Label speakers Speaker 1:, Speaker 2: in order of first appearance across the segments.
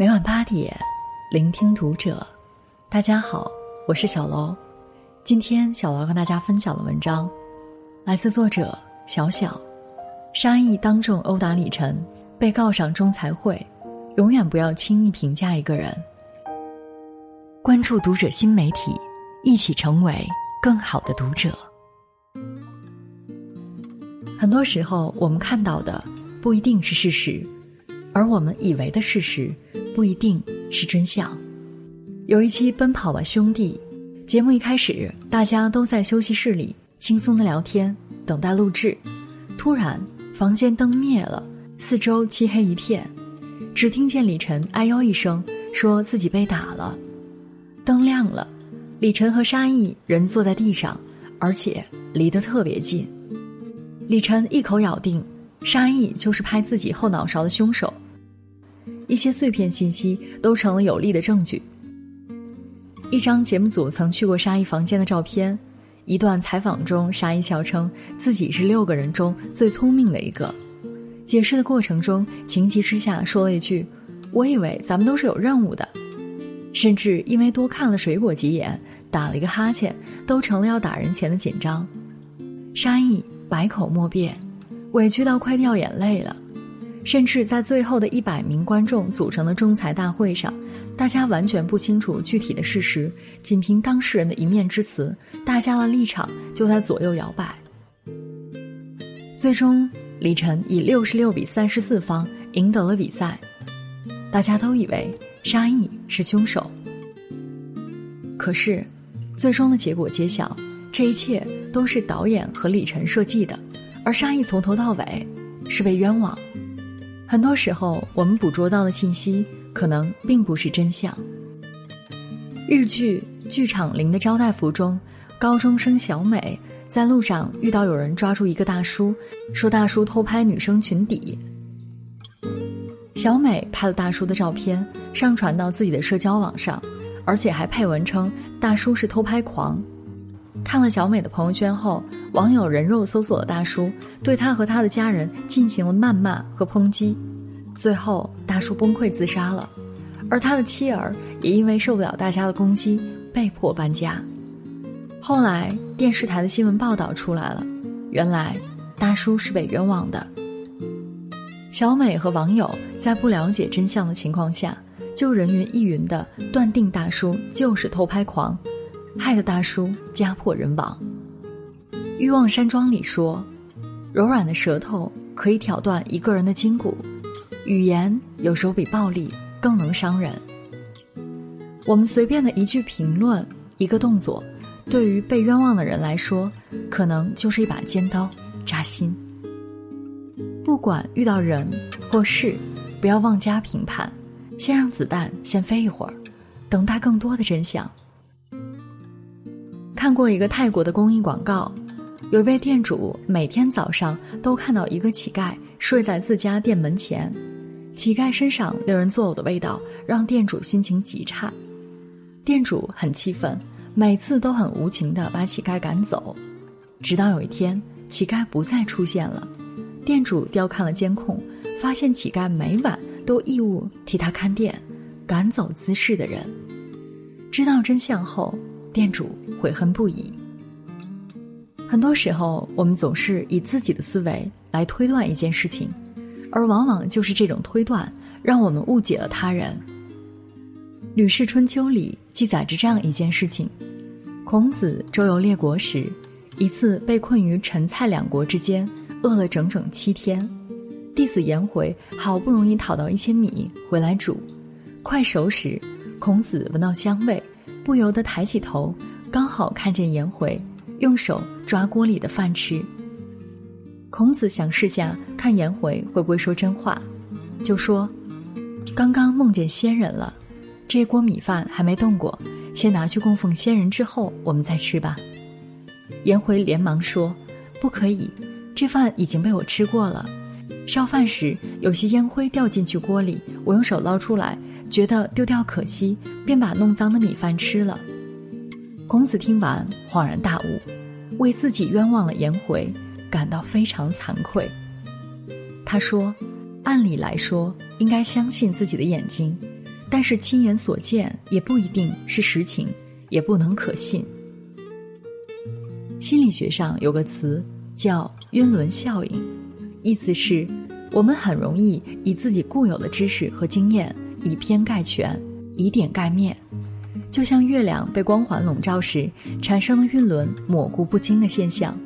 Speaker 1: 每晚八点，聆听读者。大家好，我是小楼。今天小楼跟大家分享的文章，来自作者小小。沙溢当众殴打李晨，被告上仲裁会。永远不要轻易评价一个人。关注读者新媒体，一起成为更好的读者。很多时候，我们看到的不一定是事实。而我们以为的事实，不一定是真相。有一期《奔跑吧兄弟》节目一开始，大家都在休息室里轻松的聊天，等待录制。突然，房间灯灭了，四周漆黑一片，只听见李晨“哎呦”一声，说自己被打了。灯亮了，李晨和沙溢人坐在地上，而且离得特别近。李晨一口咬定，沙溢就是拍自己后脑勺的凶手。一些碎片信息都成了有力的证据。一张节目组曾去过沙溢房间的照片，一段采访中，沙溢笑称自己是六个人中最聪明的一个。解释的过程中，情急之下说了一句：“我以为咱们都是有任务的。”甚至因为多看了水果几眼，打了一个哈欠，都成了要打人前的紧张。沙溢百口莫辩，委屈到快掉眼泪了。甚至在最后的一百名观众组成的仲裁大会上，大家完全不清楚具体的事实，仅凭当事人的一面之词，大家的立场就在左右摇摆。最终，李晨以六十六比三十四方赢得了比赛，大家都以为沙溢是凶手。可是，最终的结果揭晓，这一切都是导演和李晨设计的，而沙溢从头到尾是被冤枉。很多时候，我们捕捉到的信息可能并不是真相。日剧《剧场零的招待服》中，高中生小美在路上遇到有人抓住一个大叔，说大叔偷拍女生裙底。小美拍了大叔的照片，上传到自己的社交网上，而且还配文称大叔是偷拍狂。看了小美的朋友圈后，网友人肉搜索了大叔，对他和他的家人进行了谩骂和抨击，最后大叔崩溃自杀了，而他的妻儿也因为受不了大家的攻击，被迫搬家。后来电视台的新闻报道出来了，原来大叔是被冤枉的。小美和网友在不了解真相的情况下，就人云亦云的断定大叔就是偷拍狂。害得大叔家破人亡。《欲望山庄》里说：“柔软的舌头可以挑断一个人的筋骨，语言有时候比暴力更能伤人。”我们随便的一句评论、一个动作，对于被冤枉的人来说，可能就是一把尖刀，扎心。不管遇到人或事，不要妄加评判，先让子弹先飞一会儿，等待更多的真相。看过一个泰国的公益广告，有一位店主每天早上都看到一个乞丐睡在自家店门前，乞丐身上令人作呕的味道让店主心情极差，店主很气愤，每次都很无情的把乞丐赶走，直到有一天乞丐不再出现了，店主调看了监控，发现乞丐每晚都义务替他看店，赶走滋事的人，知道真相后。店主悔恨不已。很多时候，我们总是以自己的思维来推断一件事情，而往往就是这种推断让我们误解了他人。《吕氏春秋》里记载着这样一件事情：孔子周游列国时，一次被困于陈蔡两国之间，饿了整整七天。弟子颜回好不容易讨到一些米回来煮，快熟时，孔子闻到香味。不由得抬起头，刚好看见颜回用手抓锅里的饭吃。孔子想试下看颜回会不会说真话，就说：“刚刚梦见仙人了，这锅米饭还没动过，先拿去供奉仙人，之后我们再吃吧。”颜回连忙说：“不可以，这饭已经被我吃过了。烧饭时有些烟灰掉进去锅里，我用手捞出来。”觉得丢掉可惜，便把弄脏的米饭吃了。孔子听完恍然大悟，为自己冤枉了颜回，感到非常惭愧。他说：“按理来说，应该相信自己的眼睛，但是亲眼所见也不一定是实情，也不能可信。心理学上有个词叫“晕轮效应”，意思是，我们很容易以自己固有的知识和经验以偏概全，以点盖面，就像月亮被光环笼罩时产生的晕轮模糊不清的现象。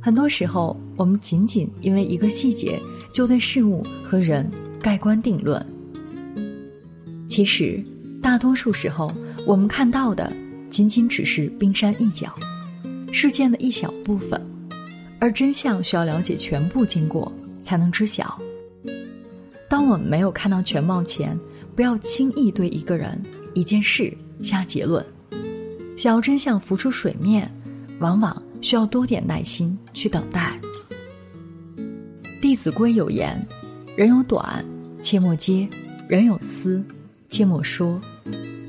Speaker 1: 很多时候，我们仅仅因为一个细节就对事物和人盖棺定论。其实，大多数时候，我们看到的仅仅只是冰山一角，事件的一小部分，而真相需要了解全部经过才能知晓。当我们没有看到全貌前，不要轻易对一个人、一件事下结论。想要真相浮出水面，往往需要多点耐心去等待。《弟子规》有言：“人有短，切莫揭；人有私。”切莫说，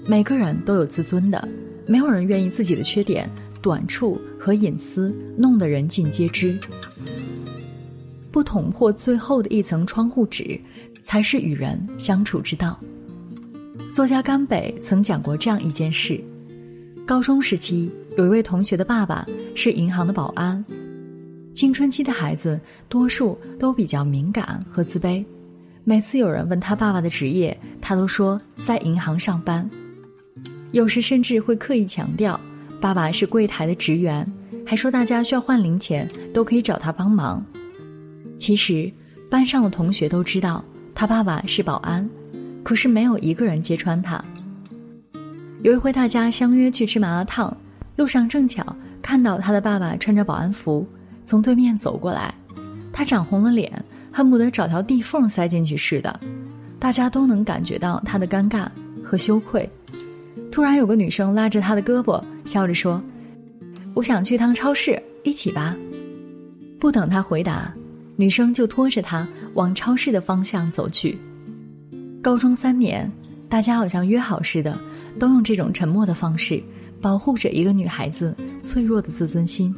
Speaker 1: 每个人都有自尊的，没有人愿意自己的缺点、短处和隐私弄得人尽皆知。不捅破最后的一层窗户纸，才是与人相处之道。作家甘北曾讲过这样一件事：高中时期，有一位同学的爸爸是银行的保安。青春期的孩子多数都比较敏感和自卑。每次有人问他爸爸的职业，他都说在银行上班，有时甚至会刻意强调爸爸是柜台的职员，还说大家需要换零钱都可以找他帮忙。其实班上的同学都知道他爸爸是保安，可是没有一个人揭穿他。有一回大家相约去吃麻辣烫，路上正巧看到他的爸爸穿着保安服从对面走过来，他涨红了脸。恨不得找条地缝塞进去似的，大家都能感觉到他的尴尬和羞愧。突然有个女生拉着他的胳膊，笑着说：“我想去趟超市，一起吧。”不等他回答，女生就拖着他往超市的方向走去。高中三年，大家好像约好似的，都用这种沉默的方式保护着一个女孩子脆弱的自尊心。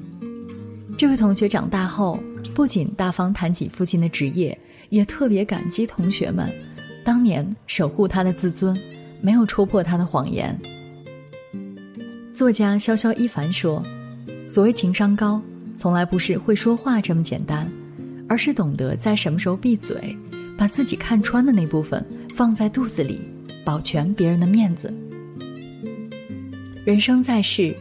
Speaker 1: 这位同学长大后。不仅大方谈起父亲的职业，也特别感激同学们当年守护他的自尊，没有戳破他的谎言。作家潇潇一凡说：“所谓情商高，从来不是会说话这么简单，而是懂得在什么时候闭嘴，把自己看穿的那部分放在肚子里，保全别人的面子。人生在世，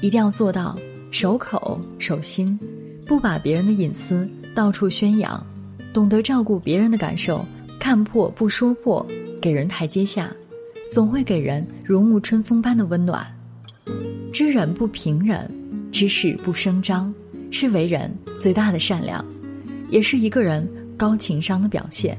Speaker 1: 一定要做到守口守心。”不把别人的隐私到处宣扬，懂得照顾别人的感受，看破不说破，给人台阶下，总会给人如沐春风般的温暖。知人不平忍，知事不声张，是为人最大的善良，也是一个人高情商的表现。《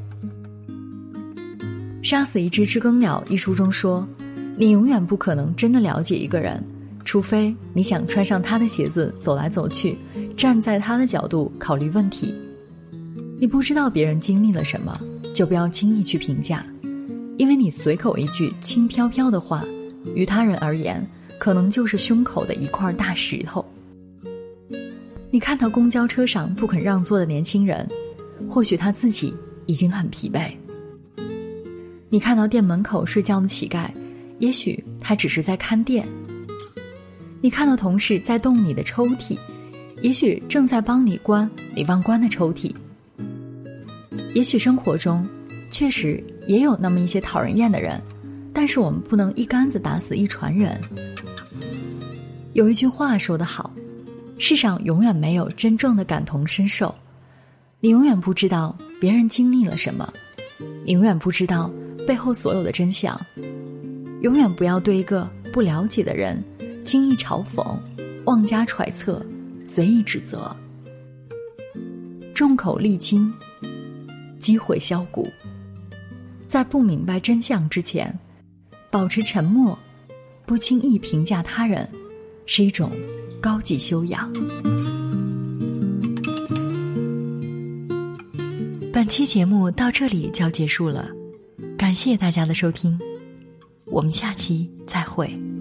Speaker 1: 杀死一只知更鸟》一书中说：“你永远不可能真的了解一个人，除非你想穿上他的鞋子走来走去。”站在他的角度考虑问题，你不知道别人经历了什么，就不要轻易去评价，因为你随口一句轻飘飘的话，于他人而言，可能就是胸口的一块大石头。你看到公交车上不肯让座的年轻人，或许他自己已经很疲惫；你看到店门口睡觉的乞丐，也许他只是在看店；你看到同事在动你的抽屉。也许正在帮你关你忘关的抽屉。也许生活中确实也有那么一些讨人厌的人，但是我们不能一竿子打死一船人。有一句话说得好：世上永远没有真正的感同身受，你永远不知道别人经历了什么，你永远不知道背后所有的真相。永远不要对一个不了解的人轻易嘲讽、妄加揣测。随意指责，众口利金，积毁销骨。在不明白真相之前，保持沉默，不轻易评价他人，是一种高级修养。本期节目到这里就要结束了，谢谢大家的收听，我们下期再会。